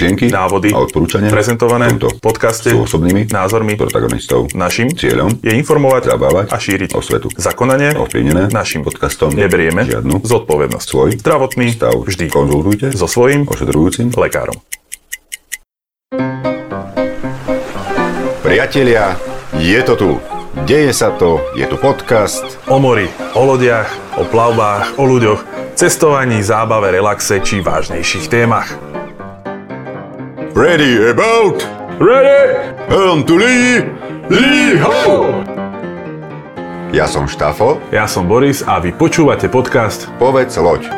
myšlienky, návody a odporúčania prezentované v tomto podcaste sú osobnými názormi protagonistov. našim Cieľom je informovať zabávať a šíriť osvetu. Zakonanie Ovplyvnené našim podcastom neberieme žiadnu zodpovednosť. svoj Zdravotný stav vždy konzultujte so svojím ošetrujúcim lekárom. Priatelia, je to tu. Deje sa to, je tu podcast. O mori, o lodiach, o plavbách, o ľuďoch, cestovaní, zábave, relaxe či vážnejších témach. Ready about, Ready? on to Lee, Lee ho! Ja som Štafo, Ja som Boris a vy počúvate podcast povedz loď.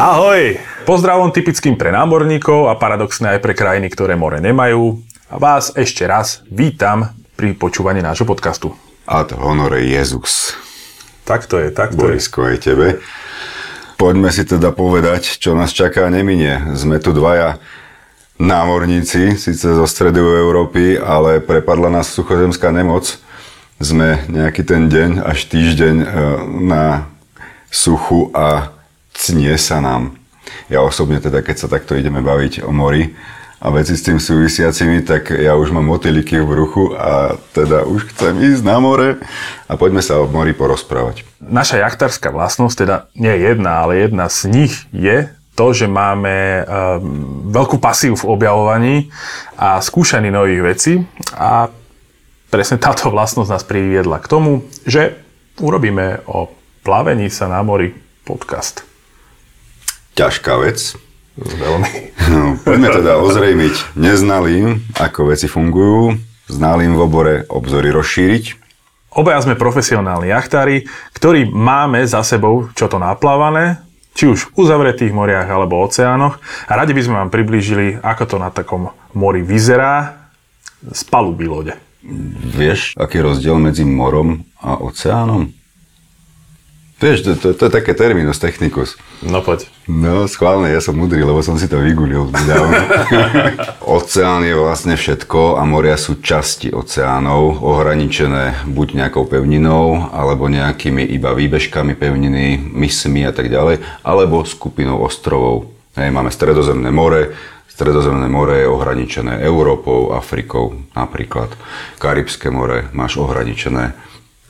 Ahoj! Pozdravom typickým pre námorníkov a paradoxne aj pre krajiny, ktoré more nemajú. A vás ešte raz vítam pri počúvaní nášho podcastu. Ad honore Jezus. Tak to je, tak to je. Borisko, aj tebe. Poďme si teda povedať, čo nás čaká neminie. Sme tu dvaja námorníci, síce zo stredu Európy, ale prepadla nás suchozemská nemoc. Sme nejaký ten deň až týždeň e, na suchu a cnie sa nám. Ja osobne teda, keď sa takto ideme baviť o mori a veci s tým súvisiacimi, tak ja už mám motýliky v bruchu a teda už chcem ísť na more a poďme sa o mori porozprávať. Naša jachtárska vlastnosť, teda nie jedna, ale jedna z nich je to, že máme um, veľkú pasívu v objavovaní a skúšaní nových vecí a presne táto vlastnosť nás priviedla k tomu, že urobíme o plavení sa na mori podcast. Ťažká vec. Veľmi. No, poďme teda ozrejmiť neznalým, ako veci fungujú, znalým v obore obzory rozšíriť. Obaja sme profesionálni jachtári, ktorí máme za sebou čo to naplávané, či už v uzavretých moriach alebo oceánoch a radi by sme vám priblížili, ako to na takom mori vyzerá z paluby lode. Vieš, aký je rozdiel medzi morom a oceánom? Vieš, to, to, to je také terminus technicus. No poď. No, schválne, ja som mudrý, lebo som si to vygulil. Oceán je vlastne všetko a moria sú časti oceánov, ohraničené buď nejakou pevninou, alebo nejakými iba výbežkami pevniny, mismi a tak ďalej, alebo skupinou ostrovov. Hej, máme Stredozemné more, Stredozemné more je ohraničené Európou, Afrikou napríklad. Karibské more máš ohraničené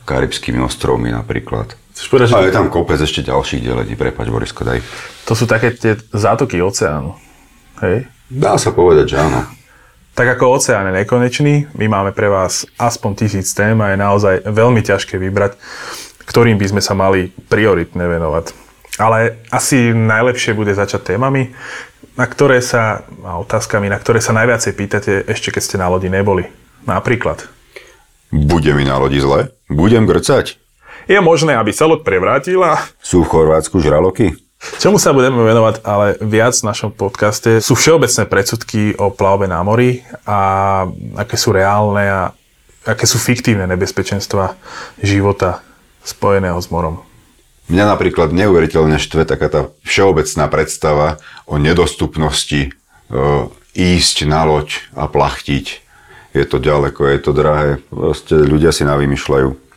Karibskými ostrovmi napríklad. Chceš povedať, že A je tam kopec ešte ďalších delení, prepač Borisko, daj. to sú také tie zátoky oceánu. Hej? Dá sa povedať, že áno. Tak ako oceán je nekonečný, my máme pre vás aspoň tisíc tém a je naozaj veľmi ťažké vybrať, ktorým by sme sa mali prioritne venovať. Ale asi najlepšie bude začať témami, na ktoré sa, a otázkami, na ktoré sa najviacej pýtate ešte keď ste na lodi neboli. Napríklad, Bude mi na lodi zle? Budem grcať? Je možné, aby sa loď prevrátila? Sú v Chorvátsku žraloky? Čomu sa budeme venovať ale viac v našom podcaste sú všeobecné predsudky o plavbe na mori a aké sú reálne a aké sú fiktívne nebezpečenstva života spojeného s morom. Mňa napríklad neuveriteľne štve taká tá všeobecná predstava o nedostupnosti e, ísť na loď a plachtiť. Je to ďaleko, je to drahé. Proste ľudia si navymýšľajú.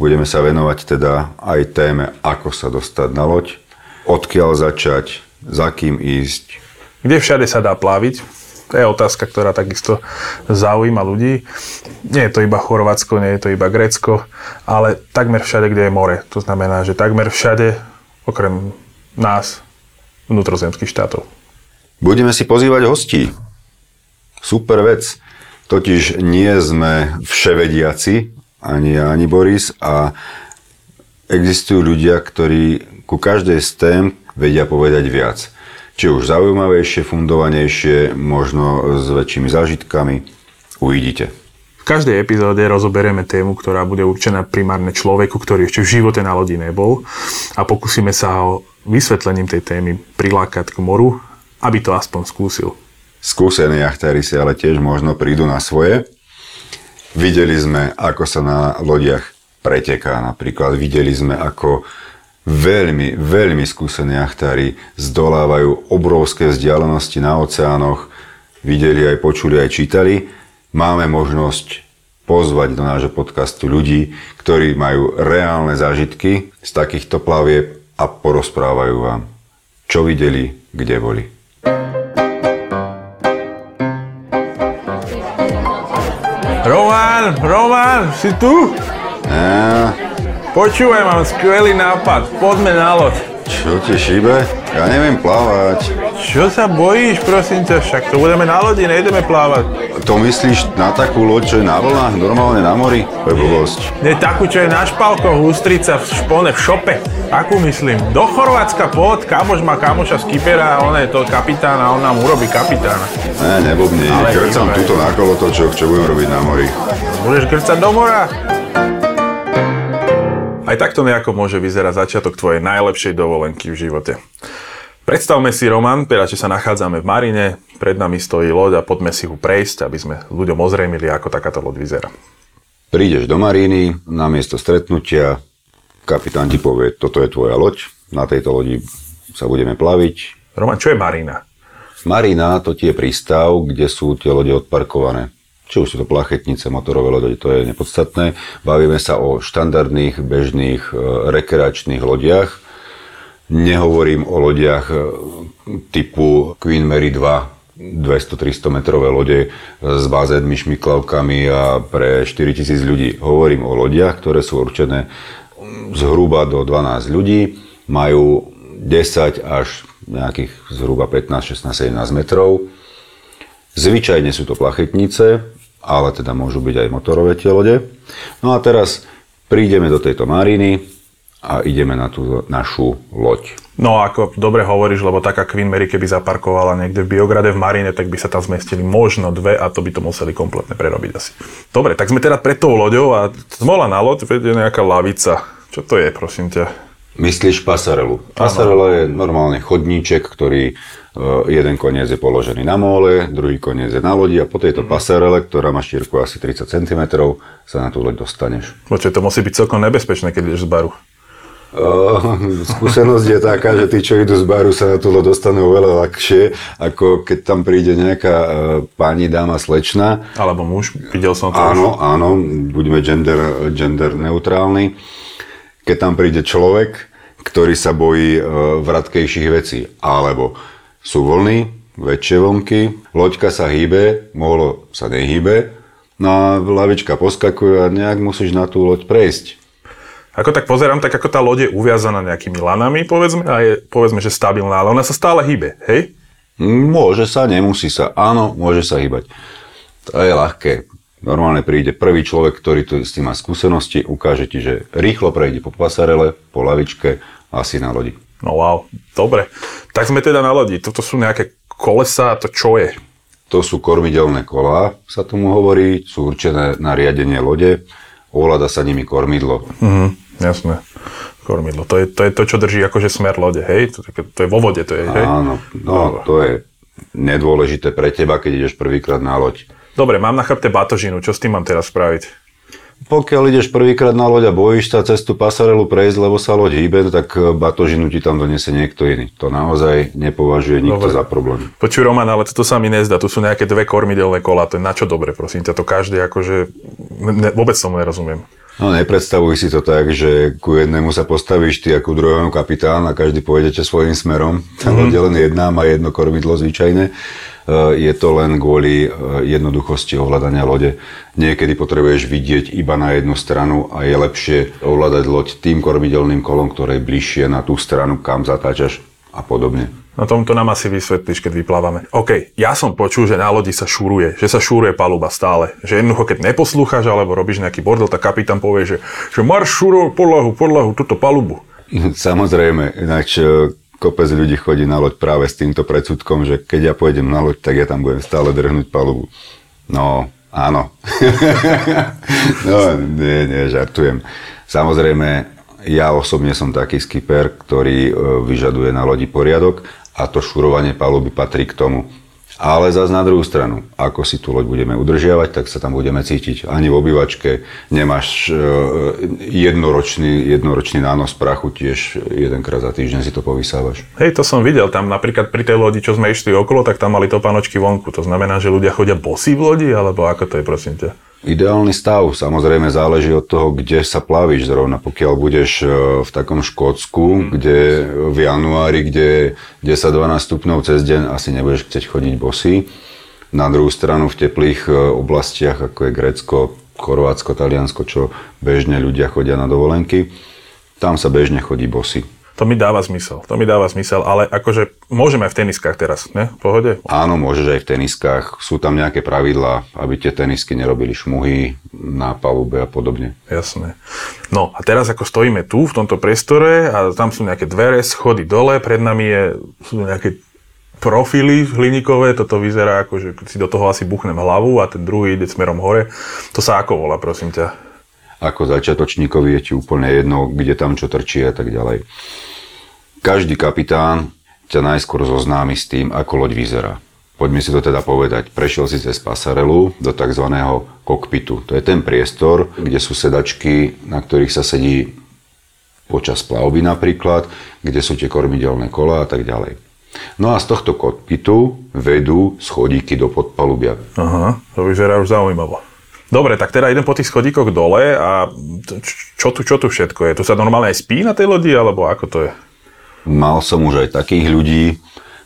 Budeme sa venovať teda aj téme, ako sa dostať na loď, odkiaľ začať, za kým ísť. Kde všade sa dá plaviť? To je otázka, ktorá takisto zaujíma ľudí. Nie je to iba Chorvátsko, nie je to iba Grécko, ale takmer všade, kde je more. To znamená, že takmer všade, okrem nás, vnútrozemských štátov. Budeme si pozývať hostí. Super vec. Totiž nie sme vševediaci, ani ja, ani Boris, a existujú ľudia, ktorí ku každej z tém vedia povedať viac. Či už zaujímavejšie, fundovanejšie, možno s väčšími zážitkami. Uvidíte. V každej epizóde rozoberieme tému, ktorá bude určená primárne človeku, ktorý ešte v živote na lodi nebol a pokúsime sa ho vysvetlením tej témy prilákať k moru, aby to aspoň skúsil. Skúsení jachtári si ale tiež možno prídu na svoje. Videli sme, ako sa na lodiach preteká napríklad. Videli sme, ako veľmi, veľmi skúsení jachtári zdolávajú obrovské vzdialenosti na oceánoch. Videli aj, počuli aj čítali. Máme možnosť pozvať do nášho podcastu ľudí, ktorí majú reálne zážitky z takýchto plavieb a porozprávajú vám, čo videli, kde boli. Roman, Roman, si tu? Á, Počúvaj, mám skvelý nápad. Poďme na loď. čo ti šíbe? Ja neviem plávať. Čo sa bojíš, prosím ťa? Však to budeme na lodi, nejdeme plávať. To myslíš na takú loď, čo je na vlnách, normálne na mori? To je blbosť. Nie takú, čo je na špalkoch, ústrica v špone, v šope. Akú myslím? Do Chorvátska pod, kamoš má kamoša z Kipera on je to kapitán a on nám urobí kapitána. Ne, neblbni. Ale Krcam tuto na kolotočok, čo budem robiť na mori. Budeš grcať do mora? Aj takto nejako môže vyzerať začiatok tvojej najlepšej dovolenky v živote. Predstavme si, Roman, teda, že sa nachádzame v Marine, pred nami stojí loď a poďme si ho prejsť, aby sme ľuďom ozrejmili, ako takáto loď vyzerá. Prídeš do Maríny, na miesto stretnutia, kapitán ti povie, toto je tvoja loď, na tejto lodi sa budeme plaviť. Roman, čo je Marina? Marina to tie prístav, kde sú tie lode odparkované. Či už sú to plachetnice, motorové lode, to je nepodstatné. Bavíme sa o štandardných, bežných, e, rekreačných lodiach. Nehovorím o lodiach e, typu Queen Mary 2, 200-300 metrové lode s bazénmi, šmiklavkami a pre 4000 ľudí. Hovorím o lodiach, ktoré sú určené zhruba do 12 ľudí, majú 10 až nejakých zhruba 15, 16, 17 metrov. Zvyčajne sú to plachetnice, ale teda môžu byť aj motorové tie lode. No a teraz prídeme do tejto mariny a ideme na tú našu loď. No ako dobre hovoríš, lebo taká Queen Mary, keby zaparkovala niekde v Biograde v Marine, tak by sa tam zmestili možno dve a to by to museli kompletne prerobiť asi. Dobre, tak sme teda pred tou loďou a zmola na loď vedie nejaká lavica. Čo to je, prosím ťa? Myslíš pasarelu? Pasarela je normálne chodníček, ktorý e, jeden koniec je položený na móle, druhý koniec je na lodi a po tejto pasarele, ktorá má šírku asi 30 cm, sa na tú loď dostaneš. Počuj, to musí byť celkom nebezpečné, keď ideš z baru. Skúsenosť je taká, že tí, čo idú z baru, sa na loď dostanú oveľa ľahšie, ako keď tam príde nejaká uh, pani, dáma, slečna. Alebo muž, videl som to. Áno, áno, buďme gender, gender neutrálni. Keď tam príde človek, ktorý sa bojí uh, vratkejších vecí, alebo sú vlny, väčšie vlnky, loďka sa hýbe, mohlo sa nehýbe, no a lavička poskakuje a nejak musíš na tú loď prejsť. Ako tak pozerám, tak ako tá loď je uviazaná nejakými lanami, povedzme, a je povedzme, že stabilná, ale ona sa stále hýbe, hej? Môže sa, nemusí sa. Áno, môže sa hýbať. To je ľahké. Normálne príde prvý človek, ktorý tu s tým má skúsenosti, ukáže ti, že rýchlo prejde po pasarele, po lavičke a si na lodi. No wow, dobre. Tak sme teda na lodi. Toto sú nejaké kolesa, to čo je? To sú kormidelné kolá, sa tomu hovorí, sú určené na riadenie lode, ovláda sa nimi kormidlo. Mhm, jasné. Kormidlo. To je, to je to, čo drží akože smer lode, hej? To, to, je vo vode, to je, hej? Áno, no to je nedôležité pre teba, keď ideš prvýkrát na loď. Dobre, mám na chrbte batožinu, čo s tým mám teraz spraviť? Pokiaľ ideš prvýkrát na loď a bojíš sa cez tú pasarelu prejsť, lebo sa loď hýbe, tak batožinu ti tam donese niekto iný. To naozaj nepovažuje nikto Dobre. za problém. Počuj, Roman, ale toto sa mi nezdá. Tu sú nejaké dve kormidelné kola. To je na čo dobre, prosím ťa. To každý akože... Ne, vôbec tomu nerozumiem. No nepredstavuj si to tak, že ku jednému sa postavíš ty ako druhému kapitán a každý pôjdete svojím smerom. Tá je len jedna, má jedno kormidlo zvyčajne. Je to len kvôli e, jednoduchosti ovládania lode. Niekedy potrebuješ vidieť iba na jednu stranu a je lepšie ovládať loď tým kormidelným kolom, ktoré je bližšie na tú stranu, kam zatáčaš a podobne. No tomto nám asi vysvetlíš, keď vyplávame. OK, ja som počul, že na lodi sa šúruje, že sa šúruje paluba stále. Že jednoducho, keď neposlúchaš alebo robíš nejaký bordel, tak kapitán povie, že, že marš šúrov podlahu, podlahu, túto palubu. Samozrejme, ináč e, kopec ľudí chodí na loď práve s týmto predsudkom, že keď ja pôjdem na loď, tak ja tam budem stále drhnúť palubu. No, áno. no, nie, nie, žartujem. Samozrejme, ja osobne som taký skipper, ktorý e, vyžaduje na lodi poriadok a to šurovanie paluby patrí k tomu. Ale zase na druhú stranu, ako si tú loď budeme udržiavať, tak sa tam budeme cítiť. Ani v obývačke nemáš e, jednoročný, jednoročný nános prachu, tiež jedenkrát za týždeň si to povysávaš. Hej, to som videl. Tam napríklad pri tej lodi, čo sme išli okolo, tak tam mali topanočky vonku. To znamená, že ľudia chodia bosí v lodi, alebo ako to je, prosím ťa? Ideálny stav samozrejme záleží od toho, kde sa plavíš zrovna. Pokiaľ budeš e, v takom Škótsku, kde v januári, kde 10-12 stupňov cez deň, asi nebudeš chcieť chodiť bosy. Na druhú stranu v teplých e, oblastiach, ako je Grécko, Chorvátsko, Taliansko, čo bežne ľudia chodia na dovolenky, tam sa bežne chodí bosy. To mi dáva zmysel, to mi dáva zmysel, ale akože môžeme aj v teniskách teraz, ne? V pohode? Áno, môžeš aj v teniskách. Sú tam nejaké pravidlá, aby tie tenisky nerobili šmuhy na palube a podobne. Jasné. No a teraz ako stojíme tu, v tomto priestore a tam sú nejaké dvere, schody dole, pred nami je, sú nejaké profily hliníkové, toto vyzerá ako, že si do toho asi buchnem hlavu a ten druhý ide smerom hore. To sa ako volá, prosím ťa? Ako začiatočníkovi je ti úplne jedno, kde tam čo trčí a tak ďalej. Každý kapitán ťa najskôr zoznámi s tým, ako loď vyzerá. Poďme si to teda povedať. Prešiel si cez pasarelu do tzv. kokpitu. To je ten priestor, kde sú sedačky, na ktorých sa sedí počas plavby napríklad, kde sú tie kormidelné kola a tak ďalej. No a z tohto kokpitu vedú schodíky do podpalubia. Aha, to vyzerá už zaujímavo. Dobre, tak teda idem po tých schodíkoch dole a čo tu, čo tu všetko je? Tu sa normálne aj spí na tej lodi, alebo ako to je? Mal som už aj takých ľudí,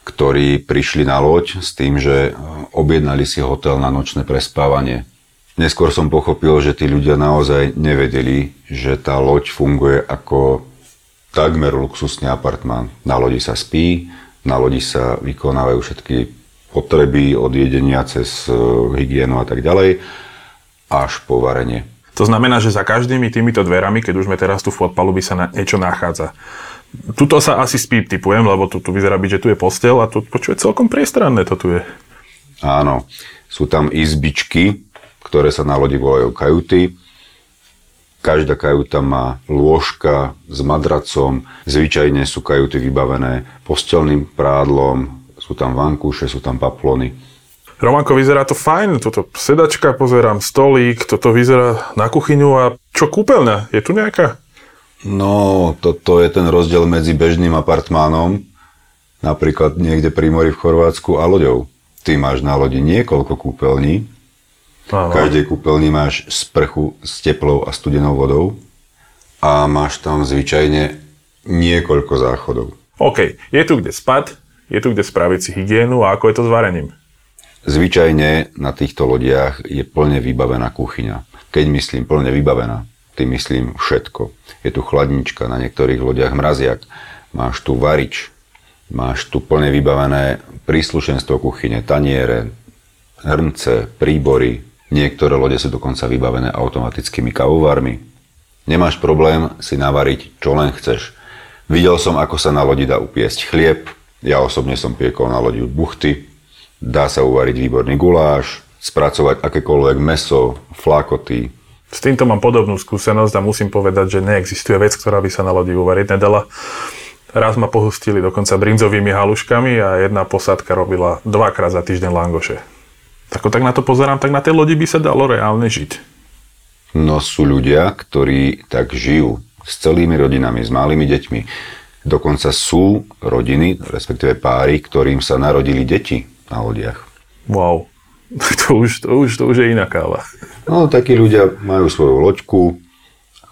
ktorí prišli na loď s tým, že e, objednali si hotel na nočné prespávanie. Neskôr som pochopil, že tí ľudia naozaj nevedeli, že tá loď funguje ako takmer luxusný apartmán. Na lodi sa spí, na lodi sa vykonávajú všetky potreby od jedenia cez e, hygienu a tak ďalej, až po varenie. To znamená, že za každými týmito dverami, keď už sme teraz tu v podpalu, by sa na niečo nachádza. Tuto sa asi spí, typujem, lebo tu, tu vyzerá byť, že tu je postel a tu počuje celkom priestranné to tu je. Áno, sú tam izbičky, ktoré sa na lodi volajú kajuty. Každá kajuta má lôžka s madracom, zvyčajne sú kajuty vybavené postelným prádlom, sú tam vankúše, sú tam paplony. Romanko, vyzerá to fajn, toto sedačka, pozerám, stolík, toto vyzerá na kuchyňu a čo kúpeľňa, je tu nejaká? No, toto je ten rozdiel medzi bežným apartmánom, napríklad niekde pri mori v Chorvátsku a loďou. Ty máš na lodi niekoľko kúpeľní, v každej kúpeľni máš sprchu s teplou a studenou vodou a máš tam zvyčajne niekoľko záchodov. OK, je tu kde spať, je tu kde spraviť si hygienu a ako je to s varením? Zvyčajne na týchto lodiach je plne vybavená kuchyňa. Keď myslím plne vybavená, tým myslím všetko. Je tu chladnička, na niektorých lodiach mraziak, máš tu varič, máš tu plne vybavené príslušenstvo kuchyne, taniere, hrnce, príbory. Niektoré lode sú dokonca vybavené automatickými kavovármi. Nemáš problém si navariť, čo len chceš. Videl som, ako sa na lodi dá upiesť chlieb, ja osobne som piekol na lodi buchty, dá sa uvariť výborný guláš, spracovať akékoľvek meso, flakoty, s týmto mám podobnú skúsenosť a musím povedať, že neexistuje vec, ktorá by sa na lodi uvariť nedala. Raz ma pohustili dokonca brinzovými haluškami a jedna posádka robila dvakrát za týždeň langoše. Ako tak na to pozerám, tak na tej lodi by sa dalo reálne žiť. No sú ľudia, ktorí tak žijú s celými rodinami, s malými deťmi. Dokonca sú rodiny, respektíve páry, ktorým sa narodili deti na lodiach. Wow. to už, to, už, to už je iná káva. No, takí ľudia majú svoju loďku,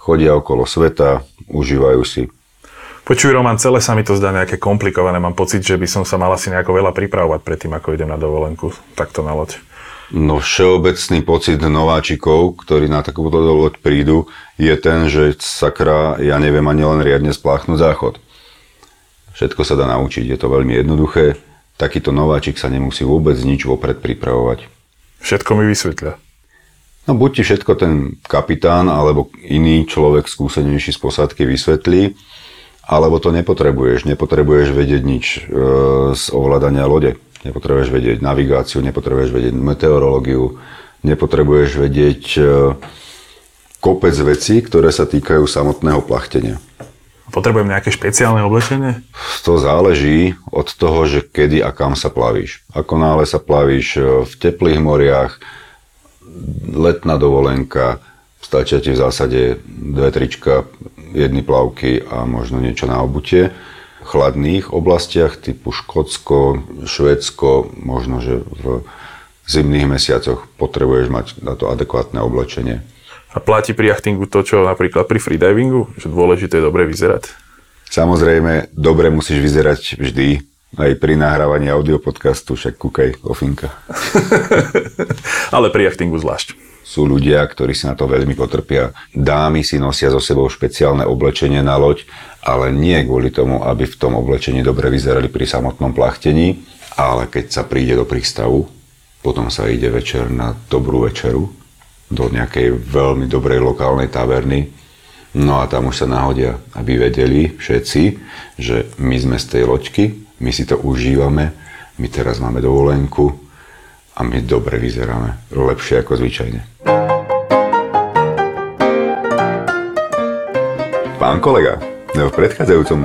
chodia okolo sveta, užívajú si. Počuj, Roman, celé sa mi to zdá nejaké komplikované. Mám pocit, že by som sa mal asi nejako veľa pripravovať pred tým, ako idem na dovolenku takto na loď. No všeobecný pocit nováčikov, ktorí na takúto loď prídu, je ten, že sakra, ja neviem ani len riadne spláchnuť záchod. Všetko sa dá naučiť, je to veľmi jednoduché takýto nováčik sa nemusí vôbec nič vopred pripravovať. Všetko mi vysvetľa. No buď ti všetko ten kapitán alebo iný človek skúsenejší z posádky vysvetlí, alebo to nepotrebuješ. Nepotrebuješ vedieť nič e, z ovládania lode. Nepotrebuješ vedieť navigáciu, nepotrebuješ vedieť meteorológiu, nepotrebuješ vedieť e, kopec vecí, ktoré sa týkajú samotného plachtenia. Potrebujem nejaké špeciálne oblečenie? To záleží od toho, že kedy a kam sa plavíš. Ako náhle sa plavíš e, v teplých moriach, letná dovolenka, stačia ti v zásade dve trička, jedny plavky a možno niečo na obutie. V chladných oblastiach typu Škótsko, Švédsko, možno že v zimných mesiacoch potrebuješ mať na to adekvátne oblečenie. A platí pri jachtingu to, čo napríklad pri freedivingu, že dôležité je dobre vyzerať? Samozrejme, dobre musíš vyzerať vždy, aj pri nahrávaní audiopodcastu, však kúkaj, ofinka. Ale pri jachtingu zvlášť. Sú ľudia, ktorí si na to veľmi potrpia. Dámy si nosia so sebou špeciálne oblečenie na loď, ale nie kvôli tomu, aby v tom oblečení dobre vyzerali pri samotnom plachtení, ale keď sa príde do prístavu, potom sa ide večer na dobrú večeru do nejakej veľmi dobrej lokálnej taverny, No a tam už sa nahodia, aby vedeli všetci, že my sme z tej loďky, my si to užívame, my teraz máme dovolenku a my dobre vyzeráme, lepšie ako zvyčajne. Pán kolega, v predchádzajúcom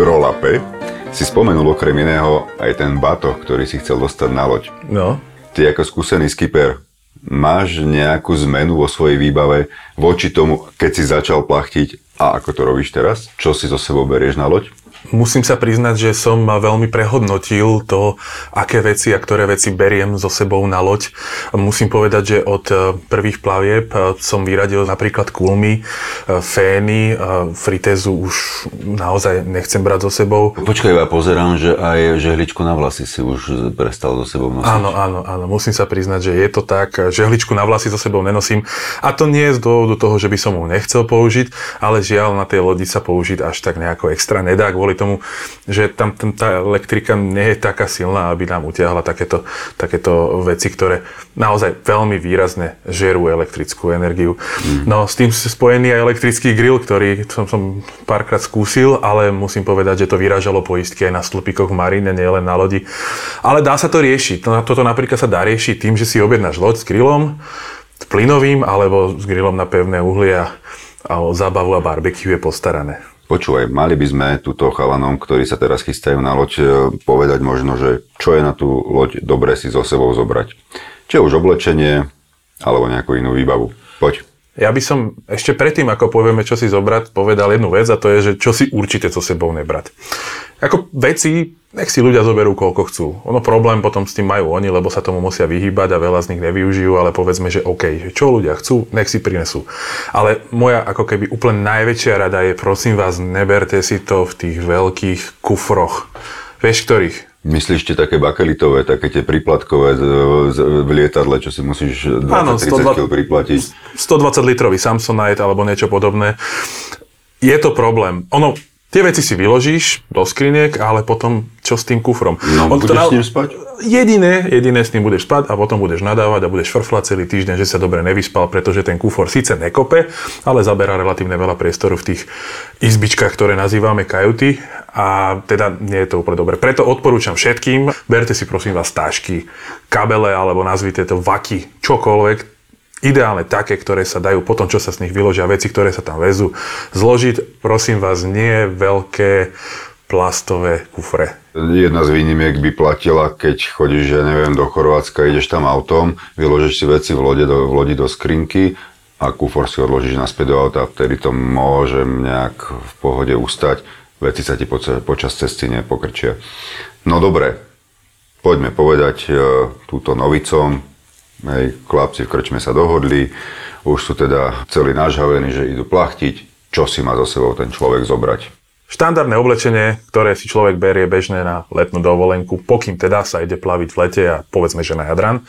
roll-upe si spomenul okrem iného aj ten batoh, ktorý si chcel dostať na loď. No. Ty ako skúsený skipper, máš nejakú zmenu vo svojej výbave voči tomu, keď si začal plachtiť a ako to robíš teraz? Čo si zo sebou berieš na loď? Musím sa priznať, že som veľmi prehodnotil to, aké veci a ktoré veci beriem so sebou na loď. Musím povedať, že od e, prvých plavieb e, som vyradil napríklad kulmy, e, fény, fritézu už naozaj nechcem brať so sebou. Počkaj, ja pozerám, že aj žehličku na vlasy si už prestal so sebou nosiť. Áno, áno, áno. Musím sa priznať, že je to tak. Žehličku na vlasy so sebou nenosím. A to nie je z dôvodu toho, že by som ho nechcel použiť, ale žiaľ na tej lodi sa použiť až tak nejako extra nedá kvôli tomu, že tam, tam tá elektrika nie je taká silná, aby nám utiahla takéto, takéto veci, ktoré naozaj veľmi výrazne žerú elektrickú energiu. Mm. No s tým spojený aj elektrický grill, ktorý som, som párkrát skúsil, ale musím povedať, že to vyrážalo poistky aj na stĺpikoch v marine, nielen na lodi. Ale dá sa to riešiť. Toto napríklad sa dá riešiť tým, že si objednáš loď s grillom, s plynovým alebo s grillom na pevné uhlie a, a o zábavu a barbecue je postarané. Počúvaj, mali by sme túto chalanom, ktorí sa teraz chystajú na loď, e, povedať možno, že čo je na tú loď dobre si so sebou zobrať. Či už oblečenie, alebo nejakú inú výbavu. Poď. Ja by som ešte predtým, ako povieme, čo si zobrať, povedal jednu vec a to je, že čo si určite so sebou nebrať. Ako veci, nech si ľudia zoberú koľko chcú. Ono problém potom s tým majú oni, lebo sa tomu musia vyhýbať a veľa z nich nevyužijú, ale povedzme, že OK, čo ľudia chcú, nech si prinesú. Ale moja ako keby úplne najväčšia rada je, prosím vás, neberte si to v tých veľkých kufroch. Vieš, ktorých? Myslíš tie také bakelitové, také tie príplatkové v lietadle, čo si musíš 20-30 kg priplatiť? 120 litrový Samsonite alebo niečo podobné. Je to problém. Ono, Tie veci si vyložíš do skriniek, ale potom čo s tým kufrom? No, On budeš teda, s ním spať? Jediné, jediné s ním budeš spať a potom budeš nadávať a budeš frflať celý týždeň, že sa dobre nevyspal, pretože ten kufor síce nekope, ale zaberá relatívne veľa priestoru v tých izbičkách, ktoré nazývame kajuty a teda nie je to úplne dobre. Preto odporúčam všetkým, berte si prosím vás tášky, kabele alebo nazvite to vaky, čokoľvek, ideálne také, ktoré sa dajú potom, čo sa z nich vyložia, veci, ktoré sa tam vezú, zložiť. Prosím vás, nie veľké plastové kufre. Jedna z výnimiek by platila, keď chodíš, ja neviem, do Chorvátska, ideš tam autom, vyložíš si veci v lodi do, v lodi do skrinky a kufor si odložíš naspäť do auta, vtedy to môžem nejak v pohode ustať. Veci sa ti počas cesty nepokrčia. No dobre, poďme povedať e, túto novicom, Hej, chlapci v krčme sa dohodli, už sú teda celí nažhavení, že idú plachtiť. Čo si má so sebou ten človek zobrať? Štandardné oblečenie, ktoré si človek berie bežne na letnú dovolenku, pokým teda sa ide plaviť v lete a povedzme, že na Jadran.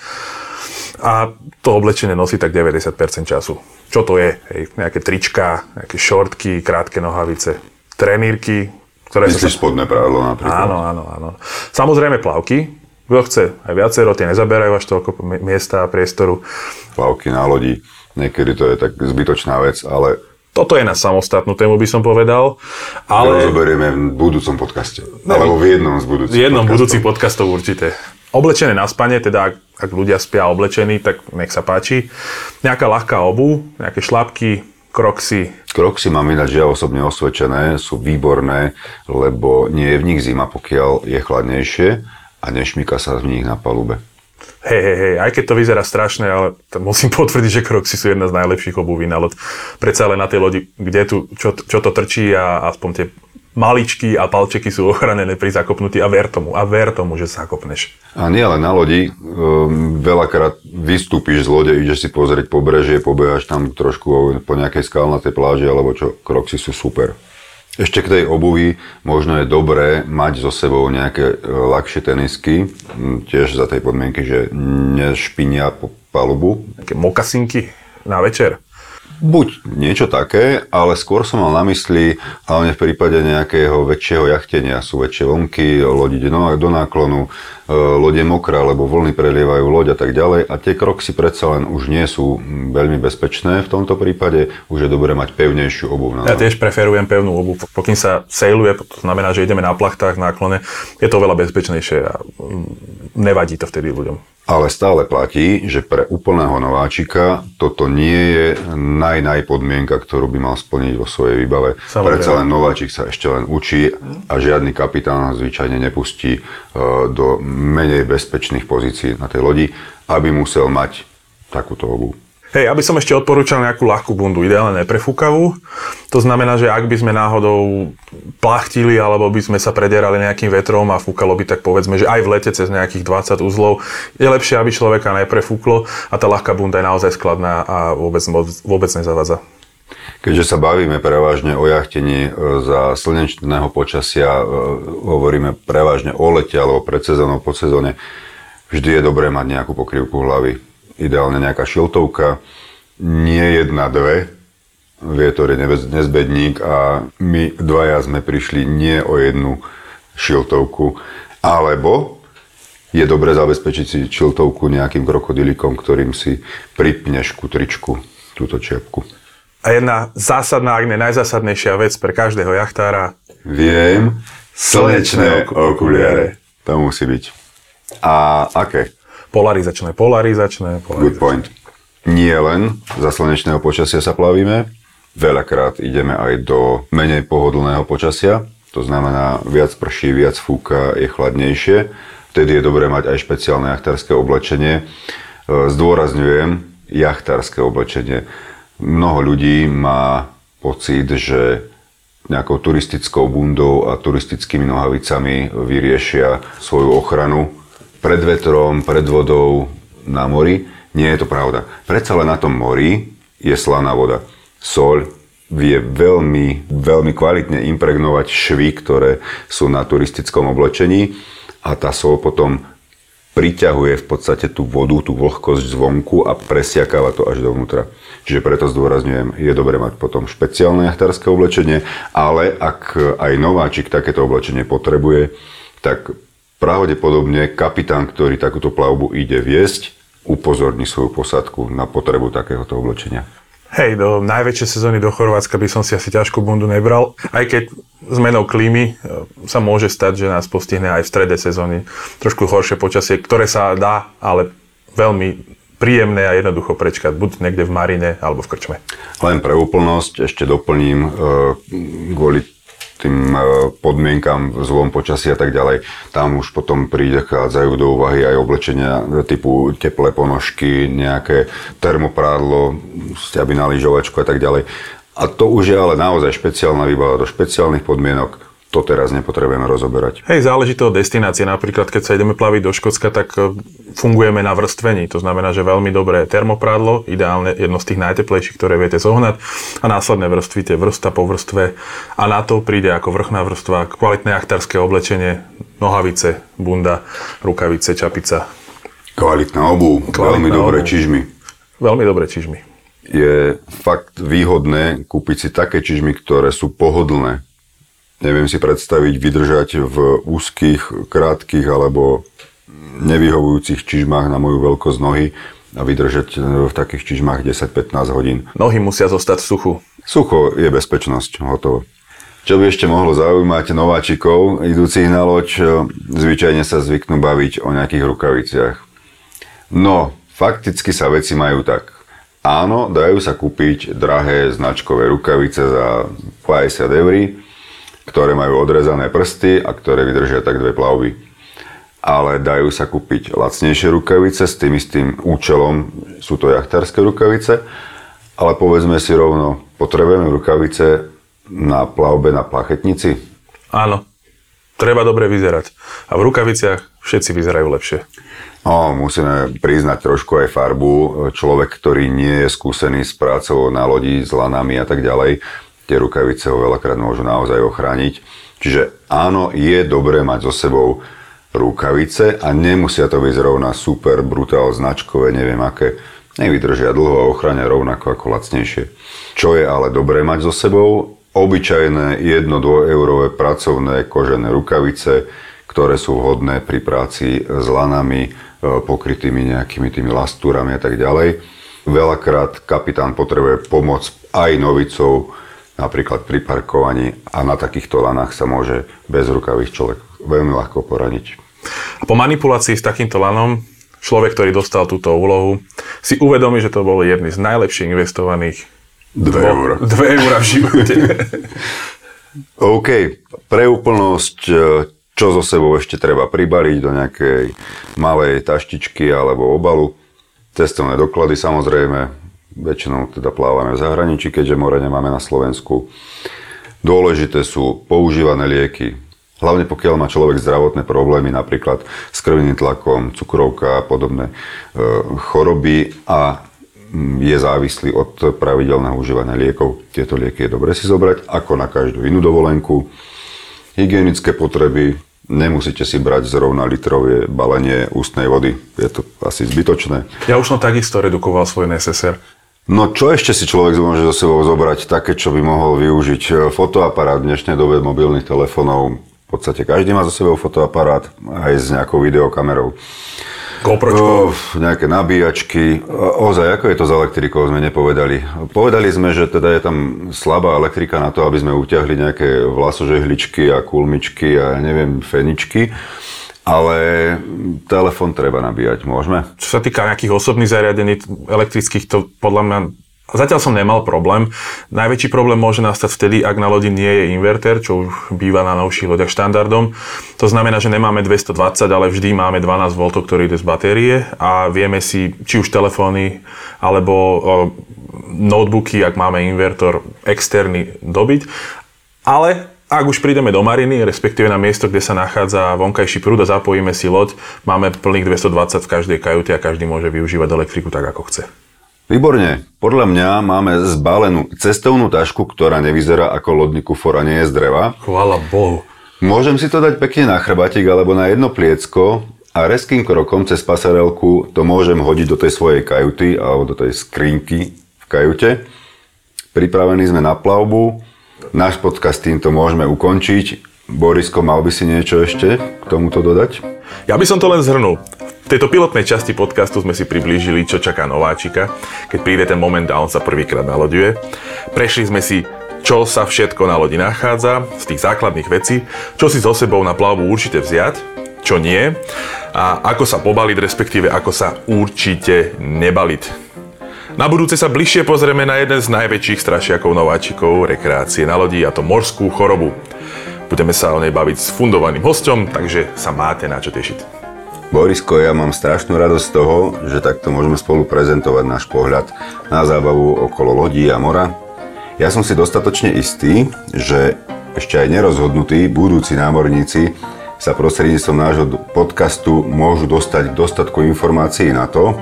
A to oblečenie nosí tak 90% času. Čo to je? Hej, nejaké trička, nejaké šortky, krátke nohavice, trenírky, ktoré Myslíš sa... spodné prádlo napríklad? Áno, áno, áno. Samozrejme plavky, kto chce, aj viacero, tie nezaberajú až toľko miesta a priestoru. Plavky na lodi, niekedy to je tak zbytočná vec, ale toto je na samostatnú tému, by som povedal. Ale... To zoberieme v budúcom podcaste. Ne, alebo v jednom z budúcich V jednom podcastov. budúcich podcastov určite. Oblečené na spanie, teda ak, ak ľudia spia oblečení, tak nech sa páči. Nejaká ľahká obu, nejaké šlapky, kroxy. Kroxy mám ináč ja osobne osvedčené, sú výborné, lebo nie je v nich zima, pokiaľ je chladnejšie a nešmíka sa v nich na palube. Hej, hej, hej, aj keď to vyzerá strašné, ale musím potvrdiť, že Crocsy sú jedna z najlepších obúví na loď. Predsa ale na tej lodi, kde tu, čo, čo to trčí a aspoň tie maličky a palčeky sú ochranené pri zakopnutí a ver tomu, a ver tomu, že sa kopneš. A nie len na lodi, um, veľakrát vystúpiš z lode, ideš si pozrieť pobrežie, pobehaš tam trošku po nejakej skalnatej pláži, alebo čo, kroksy sú super. Ešte k tej obuvi možno je dobré mať so sebou nejaké e, ľahšie tenisky, tiež za tej podmienky, že nešpinia po palubu. Také mokasinky na večer. Buď niečo také, ale skôr som mal na mysli, hlavne v prípade nejakého väčšieho jachtenia, sú väčšie vlnky, lodi do, do náklonu, e, lode mokrá, lebo vlny prelievajú loď a tak ďalej a tie kroksy predsa len už nie sú veľmi bezpečné v tomto prípade, už je dobré mať pevnejšiu obuv. Na ja tiež preferujem pevnú obuv, pokým sa sailuje, to znamená, že ideme na plachtách, náklone, je to veľa bezpečnejšie a mm, nevadí to vtedy ľuďom. Ale stále platí, že pre úplného nováčika toto nie je naj, naj podmienka, ktorú by mal splniť vo svojej výbave. Samozrejme. Predsa len nováčik sa ešte len učí a žiadny kapitán zvyčajne nepustí e, do menej bezpečných pozícií na tej lodi, aby musel mať takúto obu. Hej, aby som ešte odporúčal nejakú ľahkú bundu, ideálne neprefúkavú. To znamená, že ak by sme náhodou plachtili alebo by sme sa prederali nejakým vetrom a fúkalo by tak povedzme, že aj v lete cez nejakých 20 uzlov, je lepšie, aby človeka neprefúklo a tá ľahká bunda je naozaj skladná a vôbec, vôbec nezavadza. Keďže sa bavíme prevažne o jachtení e, za slnečného počasia, e, hovoríme prevažne o lete alebo pred sezónou, po sezóne, vždy je dobré mať nejakú pokrývku hlavy ideálne nejaká šiltovka, nie jedna, dve. Vietor je nezbedník a my dvaja sme prišli nie o jednu šiltovku, alebo je dobre zabezpečiť si šiltovku nejakým krokodilikom, ktorým si pripneš ku tričku túto čiapku. A jedna zásadná, ak nie najzásadnejšia vec pre každého jachtára. Viem, slnečné okuliare. To musí byť. A aké? Polarizačné, polarizačné, polarizačné. Good point. Nie len za slnečného počasia sa plavíme, veľakrát ideme aj do menej pohodlného počasia, to znamená viac prší, viac fúka, je chladnejšie. Vtedy je dobré mať aj špeciálne jachtárske oblečenie. E, zdôrazňujem, jachtárske oblečenie. Mnoho ľudí má pocit, že nejakou turistickou bundou a turistickými nohavicami vyriešia svoju ochranu pred vetrom, pred vodou na mori. Nie je to pravda. Predsa len na tom mori je slaná voda. Sol vie veľmi, veľmi kvalitne impregnovať švy, ktoré sú na turistickom oblečení a tá sol potom priťahuje v podstate tú vodu, tú vlhkosť zvonku a presiakáva to až dovnútra. Čiže preto zdôrazňujem, je dobre mať potom špeciálne jachtárske oblečenie, ale ak aj nováčik takéto oblečenie potrebuje, tak Pravdepodobne kapitán, ktorý takúto plavbu ide viesť, upozorní svoju posadku na potrebu takéhoto oblečenia. Hej, do najväčšej sezóny do Chorvátska by som si asi ťažkú bundu nebral, aj keď zmenou klímy e, sa môže stať, že nás postihne aj v strede sezóny trošku horšie počasie, ktoré sa dá, ale veľmi príjemné a jednoducho prečkať, buď niekde v Marine alebo v Krčme. Len pre úplnosť ešte doplním, e, kvôli tým e, podmienkam zlom počasí a tak ďalej. Tam už potom príde, chádzajú do úvahy aj oblečenia typu teplé ponožky, nejaké termoprádlo, stiaby na lyžovačku a tak ďalej. A to už je ale naozaj špeciálna výbava do špeciálnych podmienok to teraz nepotrebujeme rozoberať. Hej, záleží to od destinácie. Napríklad, keď sa ideme plaviť do Škótska, tak e, fungujeme na vrstvení. To znamená, že veľmi dobré termoprádlo, ideálne jedno z tých najteplejších, ktoré viete zohnať a následné vrstvite vrstva po vrstve a na to príde ako vrchná vrstva kvalitné achtárske oblečenie, nohavice, bunda, rukavice, čapica. Kvalitná obu, veľmi dobré čižmy. Veľmi dobré čižmy. Je fakt výhodné kúpiť si také čižmy, ktoré sú pohodlné neviem si predstaviť vydržať v úzkých, krátkých alebo nevyhovujúcich čižmách na moju veľkosť nohy a vydržať v takých čižmách 10-15 hodín. Nohy musia zostať v suchu. Sucho je bezpečnosť, hotovo. Čo by ešte mohlo zaujímať nováčikov idúcich na loď, zvyčajne sa zvyknú baviť o nejakých rukaviciach. No, fakticky sa veci majú tak. Áno, dajú sa kúpiť drahé značkové rukavice za 50 eur, ktoré majú odrezané prsty a ktoré vydržia tak dve plavby. Ale dajú sa kúpiť lacnejšie rukavice s tým istým účelom, sú to jachtárske rukavice, ale povedzme si rovno, potrebujeme rukavice na plavbe na plachetnici? Áno. Treba dobre vyzerať. A v rukaviciach všetci vyzerajú lepšie. No, musíme priznať trošku aj farbu. Človek, ktorý nie je skúsený s prácou na lodi, s lanami a tak ďalej, tie rukavice ho veľakrát môžu naozaj ochrániť. Čiže áno, je dobré mať so sebou rukavice a nemusia to byť zrovna super, brutál, značkové, neviem aké. Nevydržia dlho a ochrania rovnako ako lacnejšie. Čo je ale dobré mať so sebou? Obyčajné 1-2 eurové pracovné kožené rukavice, ktoré sú vhodné pri práci s lanami, e, pokrytými nejakými tými lastúrami a tak ďalej. Veľakrát kapitán potrebuje pomoc aj novicou, napríklad pri parkovaní a na takýchto lanách sa môže bez rukavých človek veľmi ľahko poraniť. A po manipulácii s takýmto lanom človek, ktorý dostal túto úlohu, si uvedomí, že to bolo jedný z najlepších investovaných 2 eur. 2 eur v živote. OK, pre úplnosť, e, čo so sebou ešte treba pribaliť do nejakej malej taštičky alebo obalu. Cestovné doklady samozrejme, väčšinou teda plávame v zahraničí, keďže more nemáme na Slovensku. Dôležité sú používané lieky, Hlavne pokiaľ má človek zdravotné problémy, napríklad s krvným tlakom, cukrovka a podobné e, choroby a mm, je závislý od pravidelného užívania liekov. Tieto lieky je dobre si zobrať, ako na každú inú dovolenku. Hygienické potreby, nemusíte si brať zrovna litrové balenie ústnej vody. Je to asi zbytočné. Ja už som takisto redukoval svoj NSSR. No čo ešte si človek môže so sebou zobrať také, čo by mohol využiť? Fotoaparát v dnešnej dobe mobilných telefónov, v podstate každý má za sebou fotoaparát aj s nejakou videokamerou. GoPročko. nejaké nabíjačky. Ozaj, ako je to s elektrikou, sme nepovedali. Povedali sme, že teda je tam slabá elektrika na to, aby sme utiahli nejaké vlasožehličky a kulmičky a neviem, feničky. Ale telefon treba nabíjať, môžeme? Čo sa týka nejakých osobných zariadení elektrických, to podľa mňa Zatiaľ som nemal problém. Najväčší problém môže nastať vtedy, ak na lodi nie je inverter, čo už býva na novších lodiach štandardom. To znamená, že nemáme 220, ale vždy máme 12 V, ktorý ide z batérie a vieme si či už telefóny alebo notebooky, ak máme invertor externý, dobiť. Ale ak už prídeme do mariny, respektíve na miesto, kde sa nachádza vonkajší prúd a zapojíme si loď, máme plných 220 v každej kajute a každý môže využívať elektriku tak, ako chce. Výborne. Podľa mňa máme zbalenú cestovnú tašku, ktorá nevyzerá ako lodný kufor a nie je z dreva. Chvála Bohu. Môžem si to dať pekne na chrbátik alebo na jedno pliecko a reským krokom cez pasarelku to môžem hodiť do tej svojej kajuty alebo do tej skrinky v kajute. Pripravení sme na plavbu. Náš podcast týmto môžeme ukončiť. Borisko, mal by si niečo ešte k tomuto dodať? Ja by som to len zhrnul. V tejto pilotnej časti podcastu sme si priblížili, čo čaká nováčika, keď príde ten moment a on sa prvýkrát naloďuje. Prešli sme si, čo sa všetko na lodi nachádza, z tých základných vecí, čo si so sebou na plavbu určite vziať, čo nie, a ako sa pobaliť, respektíve ako sa určite nebaliť. Na budúce sa bližšie pozrieme na jeden z najväčších strašiakov nováčikov rekreácie na lodi a to morskú chorobu. Budeme sa o nej baviť s fundovaným hostom, takže sa máte na čo tešiť. Borisko, ja mám strašnú radosť z toho, že takto môžeme spolu prezentovať náš pohľad na zábavu okolo lodí a mora. Ja som si dostatočne istý, že ešte aj nerozhodnutí budúci námorníci sa prostredníctvom nášho podcastu môžu dostať dostatku informácií na to,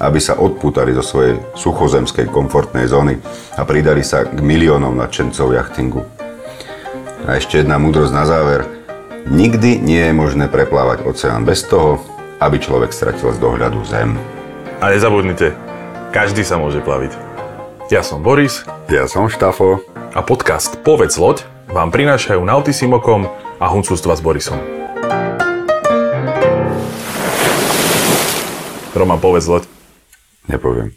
aby sa odpútali zo svojej suchozemskej komfortnej zóny a pridali sa k miliónom nadšencov jachtingu. A ešte jedna múdrosť na záver – Nikdy nie je možné preplávať oceán bez toho, aby človek stratil z dohľadu zem. A nezabudnite, každý sa môže plaviť. Ja som Boris. Ja som Štafo. A podcast Povedz loď vám prinášajú Nautisimokom a Huncústva s Borisom. Roman, povedz loď. Nepoviem.